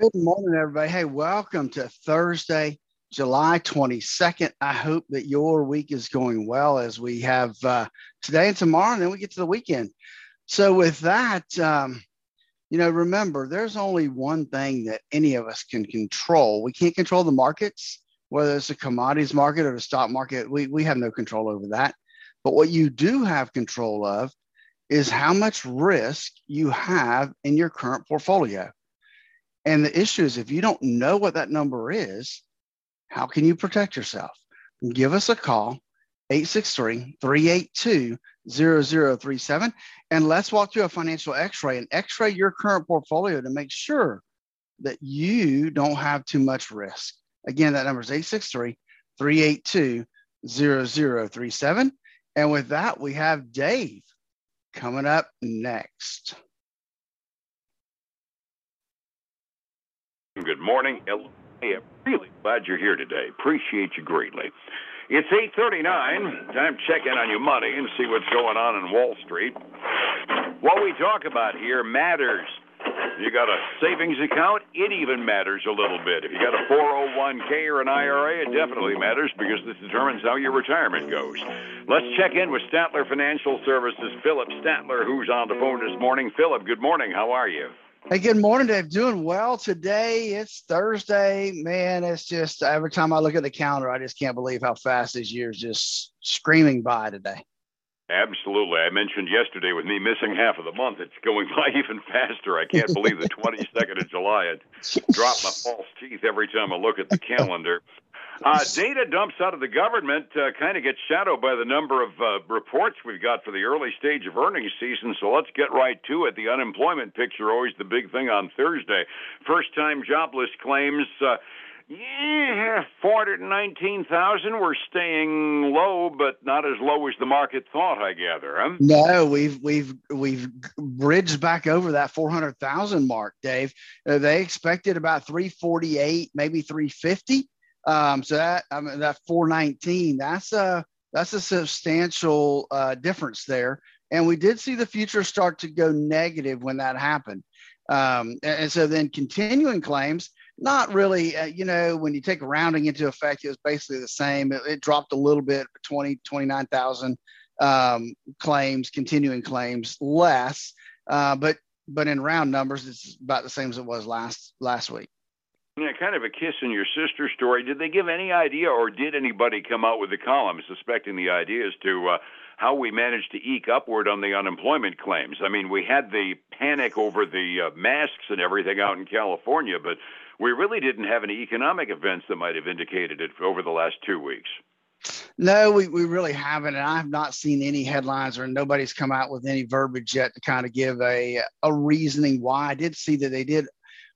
Good morning, everybody. Hey, welcome to Thursday, July 22nd. I hope that your week is going well as we have uh, today and tomorrow, and then we get to the weekend. So, with that, um, you know, remember there's only one thing that any of us can control. We can't control the markets, whether it's a commodities market or the stock market. We, we have no control over that. But what you do have control of is how much risk you have in your current portfolio. And the issue is if you don't know what that number is, how can you protect yourself? Give us a call, 863 382 0037, and let's walk through a financial x ray and x ray your current portfolio to make sure that you don't have too much risk. Again, that number is 863 382 0037. And with that, we have Dave coming up next. Good morning. Hey, I'm really glad you're here today. Appreciate you greatly. It's 8:39. Time to check in on your money and see what's going on in Wall Street. What we talk about here matters. You got a savings account, it even matters a little bit. If you got a 401k or an IRA, it definitely matters because this determines how your retirement goes. Let's check in with Statler Financial Services, Phillip Statler, who's on the phone this morning. Phillip, good morning. How are you? Hey, good morning, Dave. Doing well today. It's Thursday. Man, it's just every time I look at the calendar, I just can't believe how fast this year's just screaming by today. Absolutely. I mentioned yesterday with me missing half of the month, it's going by even faster. I can't believe the 22nd of July. I drop my false teeth every time I look at the calendar. Uh, data dumps out of the government uh, kind of gets shadowed by the number of uh, reports we've got for the early stage of earnings season. So let's get right to it. The unemployment picture always the big thing on Thursday. First time jobless claims. Uh, yeah, 419,000. We're staying low, but not as low as the market thought, I gather. Huh? No, we've we've we've bridged back over that 400,000 mark, Dave. Uh, they expected about 348, maybe 350. Um, so that I mean that 419, that's a that's a substantial uh, difference there. And we did see the future start to go negative when that happened. Um, and, and, so then continuing claims, not really, uh, you know, when you take rounding into effect, it was basically the same. It, it dropped a little bit, 20, 29,000 um, claims, continuing claims, less. Uh, but but in round numbers, it's about the same as it was last last week. Yeah, kind of a kiss in your sister story. Did they give any idea, or did anybody come out with a column suspecting the idea as to uh, how we managed to eke upward on the unemployment claims? I mean, we had the panic over the uh, masks and everything out in California, but we really didn't have any economic events that might have indicated it over the last two weeks. No, we, we really haven't. And I have not seen any headlines or nobody's come out with any verbiage yet to kind of give a, a reasoning why. I did see that they did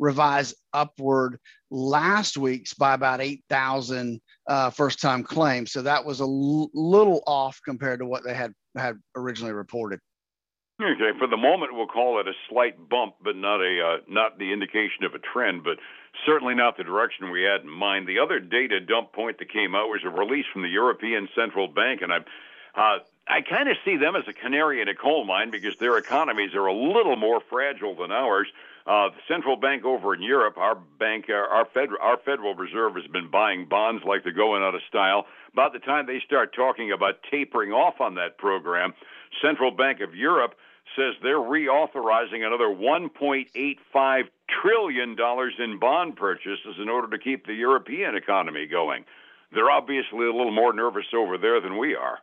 revise upward last week's by about 8,000 uh, first time claims. So that was a l- little off compared to what they had, had originally reported. Okay, for the moment, we'll call it a slight bump, but not a uh, not the indication of a trend, but certainly not the direction we had in mind. The other data dump point that came out was a release from the European Central Bank, and I uh, I kind of see them as a canary in a coal mine because their economies are a little more fragile than ours. Uh, the central bank over in Europe, our bank, our, our, federal, our Federal Reserve has been buying bonds like they're going out of style. About the time they start talking about tapering off on that program, Central Bank of Europe says they're reauthorizing another 1.85 trillion dollars in bond purchases in order to keep the European economy going. They're obviously a little more nervous over there than we are.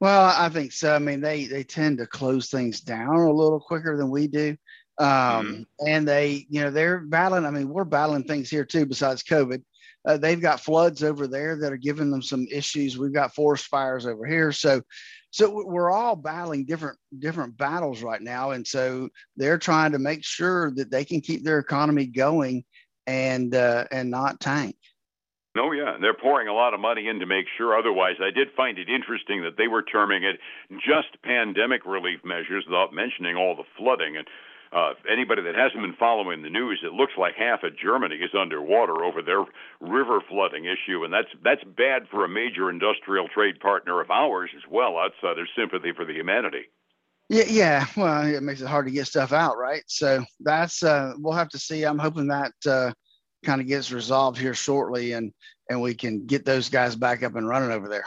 Well, I think so. I mean, they they tend to close things down a little quicker than we do. Um, mm-hmm. and they, you know, they're battling. I mean, we're battling things here too, besides COVID. Uh, they've got floods over there that are giving them some issues. We've got forest fires over here. So, so we're all battling different different battles right now, and so they're trying to make sure that they can keep their economy going and uh, and not tank. Oh, yeah. They're pouring a lot of money in to make sure. Otherwise, I did find it interesting that they were terming it just pandemic relief measures without mentioning all the flooding. And uh, anybody that hasn't been following the news, it looks like half of Germany is underwater over their river flooding issue, and that's that's bad for a major industrial trade partner of ours as well. Outside their sympathy for the humanity. Yeah, yeah. Well, it makes it hard to get stuff out, right? So that's uh, we'll have to see. I'm hoping that uh, kind of gets resolved here shortly, and and we can get those guys back up and running over there.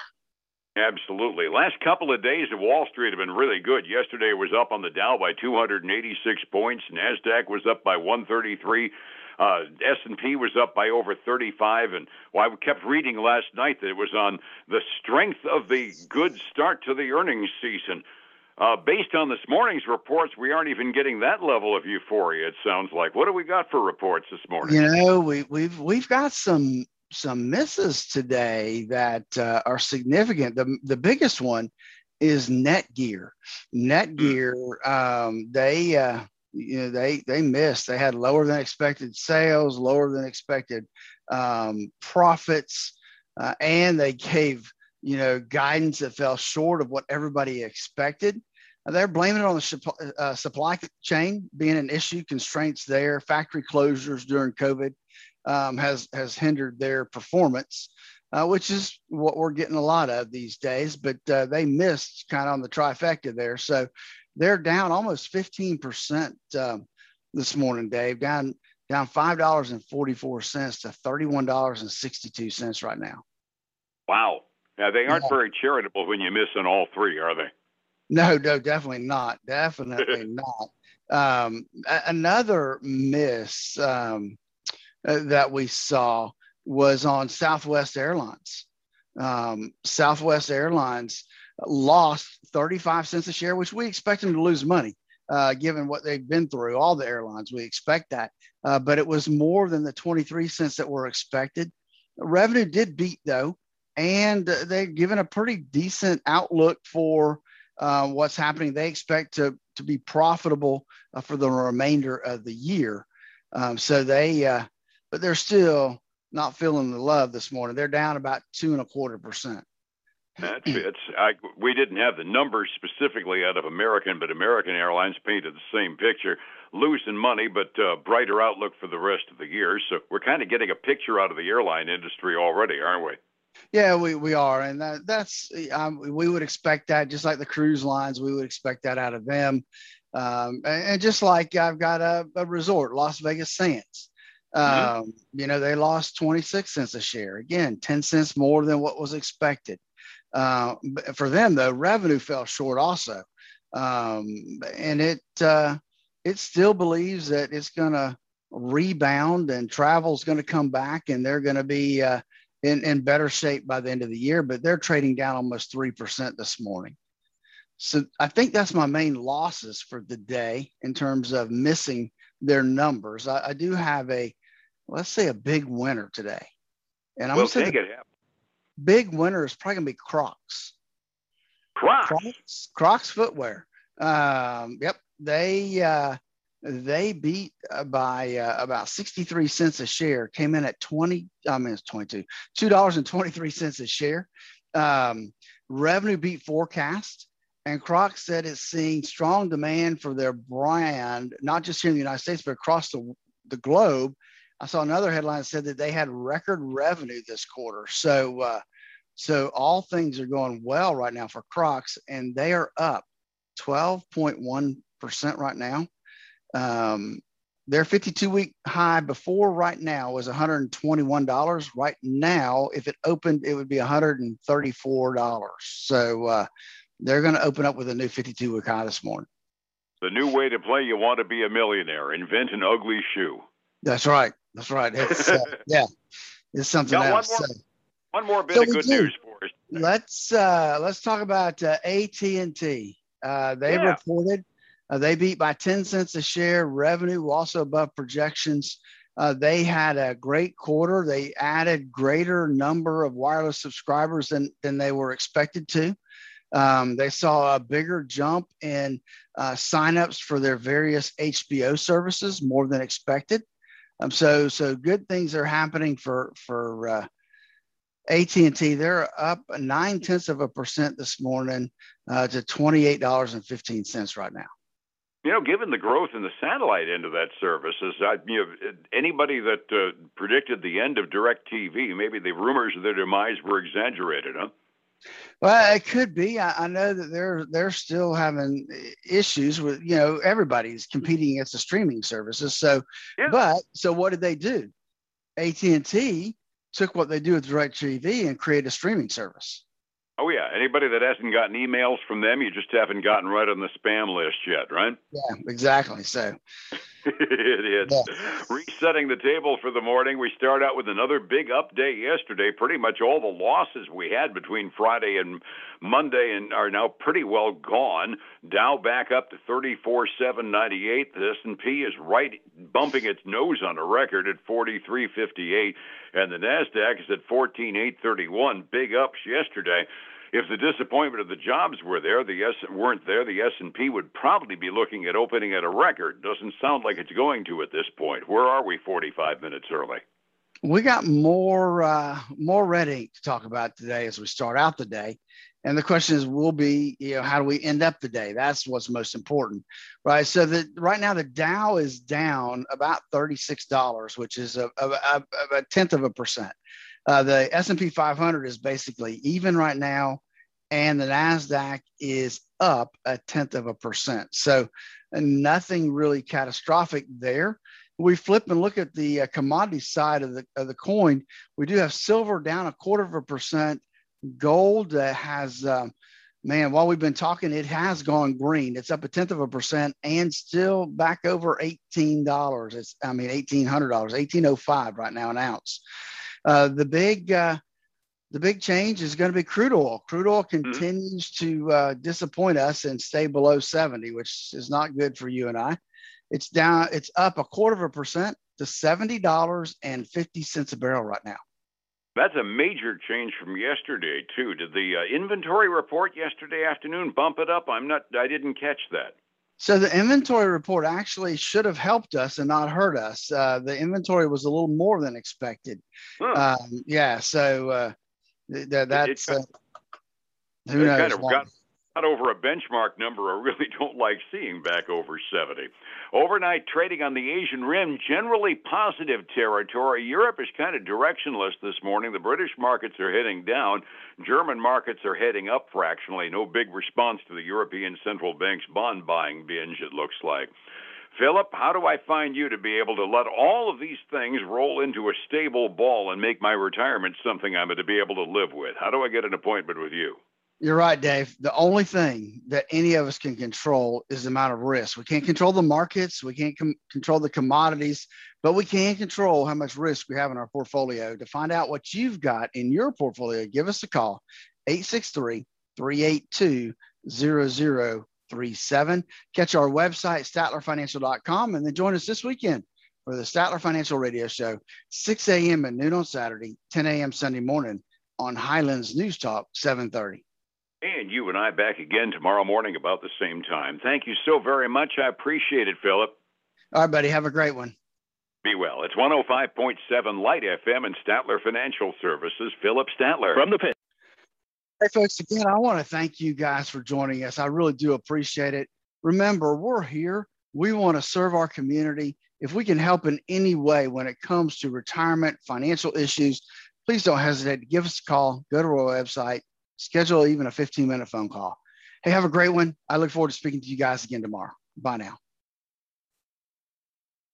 Absolutely. Last couple of days of Wall Street have been really good. Yesterday was up on the Dow by 286 points. Nasdaq was up by 133. Uh, S&P was up by over 35, and well, I kept reading last night that it was on the strength of the good start to the earnings season. Uh, based on this morning's reports, we aren't even getting that level of euphoria. It sounds like. What do we got for reports this morning? You know, we, we've we've got some some misses today that uh, are significant. The the biggest one is Netgear. Netgear, um, they uh, you know they they missed. They had lower than expected sales, lower than expected um, profits, uh, and they gave you know guidance that fell short of what everybody expected. They're blaming it on the uh, supply chain being an issue, constraints there, factory closures during COVID um, has has hindered their performance, uh, which is what we're getting a lot of these days. But uh, they missed kind of on the trifecta there, so they're down almost 15 percent um, this morning, Dave. Down down five dollars and forty four cents to thirty one dollars and sixty two cents right now. Wow. Now they aren't yeah. very charitable when you miss on all three, are they? No, no, definitely not. Definitely not. Um, another miss um, uh, that we saw was on Southwest Airlines. Um, Southwest Airlines lost 35 cents a share, which we expect them to lose money. Uh, given what they've been through, all the airlines, we expect that. Uh, but it was more than the 23 cents that were expected. Revenue did beat though, and they've given a pretty decent outlook for uh, what's happening. They expect to, to be profitable uh, for the remainder of the year. Um, so they uh, but they're still not feeling the love this morning. They're down about two and a quarter percent. That's it's I, we didn't have the numbers specifically out of American, but American Airlines painted the same picture, losing money, but uh, brighter outlook for the rest of the year. So we're kind of getting a picture out of the airline industry already, aren't we? Yeah, we, we are, and that, that's um, we would expect that just like the cruise lines, we would expect that out of them, um, and, and, just like I've got a, a resort, Las Vegas Sands. Mm-hmm. Um, you know, they lost 26 cents a share. Again, 10 cents more than what was expected. Uh, for them, the revenue fell short also. Um, and it, uh, it still believes that it's going to rebound and travel is going to come back and they're going to be uh, in, in better shape by the end of the year, but they're trading down almost 3% this morning. So I think that's my main losses for the day in terms of missing their numbers. I, I do have a let's say a big winner today. And I'm we'll gonna say it. big winner is probably gonna be Crocs. Crocs. Crocs, Crocs footwear. Um, yep, they uh, they beat uh, by uh, about 63 cents a share. Came in at 20. I mean, it's 22. Two dollars and 23 cents a share. Um, revenue beat forecast. And Crocs said it's seeing strong demand for their brand, not just here in the United States, but across the, the globe. I saw another headline that said that they had record revenue this quarter. So, uh, so all things are going well right now for Crocs, and they are up 12.1% right now. Um, their 52 week high before right now was $121. Right now, if it opened, it would be $134. So uh, they're going to open up with a new 52 week high this morning. The new way to play You Want to Be a Millionaire Invent an ugly shoe. That's right. That's right. It's, uh, yeah, it's something Got else. One more, one more bit so of good do. news for us. Let's uh, let's talk about uh, AT and T. Uh, they yeah. reported uh, they beat by 10 cents a share. Revenue also above projections. Uh, they had a great quarter. They added greater number of wireless subscribers than than they were expected to. Um, they saw a bigger jump in uh, signups for their various HBO services, more than expected. Um, so so good things are happening for for uh, AT&T. They're up nine tenths of a percent this morning uh, to twenty eight dollars and fifteen cents right now. You know, given the growth in the satellite end of that service, is I, you know, anybody that uh, predicted the end of DirecTV, maybe the rumors of their demise were exaggerated, huh? Well, it could be. I, I, know that they're they're still having issues with you know everybody's competing against the streaming services. So, yeah. but so what did they do? AT and T took what they do with DirecTV and created a streaming service. Oh yeah, anybody that hasn't gotten emails from them, you just haven't gotten right on the spam list yet, right? Yeah, exactly. So it is. Resetting the table for the morning. We start out with another big up day yesterday. Pretty much all the losses we had between Friday and Monday and are now pretty well gone. Dow back up to 34,798. The S&P is right bumping its nose on a record at 43.58 and the Nasdaq is at 14,831. Big ups yesterday. If the disappointment of the jobs were there, the S weren't there, the S&P would probably be looking at opening at a record. Doesn't sound like it's going to at this point. Where are we 45 minutes early? We got more uh, more red ink to talk about today as we start out the day. And the question is, will be, you know, how do we end up the day? That's what's most important, right? So that right now the Dow is down about thirty-six dollars, which is a, a, a, a, tenth of a percent. Uh, the S&P 500 is basically even right now, and the Nasdaq is up a tenth of a percent. So nothing really catastrophic there. We flip and look at the uh, commodity side of the of the coin. We do have silver down a quarter of a percent Gold uh, has, uh, man, while we've been talking, it has gone green. It's up a tenth of a percent and still back over $18. It's, I mean, $1,800, 1805 right now an ounce. Uh, the big, uh, the big change is going to be crude oil. Crude oil mm-hmm. continues mm-hmm. to uh, disappoint us and stay below 70, which is not good for you and I. It's down, it's up a quarter of a percent to $70.50 a barrel right now. That's a major change from yesterday too. Did the uh, inventory report yesterday afternoon bump it up? I'm not. I didn't catch that. So the inventory report actually should have helped us and not hurt us. Uh, the inventory was a little more than expected. Um, yeah. So uh, th- that's. It, it, uh, who knows? Kind of got, not over a benchmark number I really don't like seeing back over 70. Overnight trading on the Asian rim, generally positive territory. Europe is kind of directionless this morning. The British markets are heading down. German markets are heading up fractionally. No big response to the European Central Bank's bond buying binge, it looks like. Phillip, how do I find you to be able to let all of these things roll into a stable ball and make my retirement something I'm going to be able to live with? How do I get an appointment with you? You're right, Dave. The only thing that any of us can control is the amount of risk. We can't control the markets, we can't com- control the commodities, but we can control how much risk we have in our portfolio. To find out what you've got in your portfolio, give us a call 863 382 0037. Catch our website, statlerfinancial.com, and then join us this weekend for the Statler Financial Radio Show, 6 a.m. and noon on Saturday, 10 a.m. Sunday morning on Highlands News Talk 730. And you and I back again tomorrow morning about the same time. Thank you so very much. I appreciate it, Phillip. All right, buddy. Have a great one. Be well. It's 105.7 Light FM and Statler Financial Services. Phillip Statler. From the pit. Hey, folks, again, I want to thank you guys for joining us. I really do appreciate it. Remember, we're here. We want to serve our community. If we can help in any way when it comes to retirement, financial issues, please don't hesitate to give us a call. Go to our website, schedule even a 15 minute phone call. Hey, have a great one. I look forward to speaking to you guys again tomorrow. Bye now.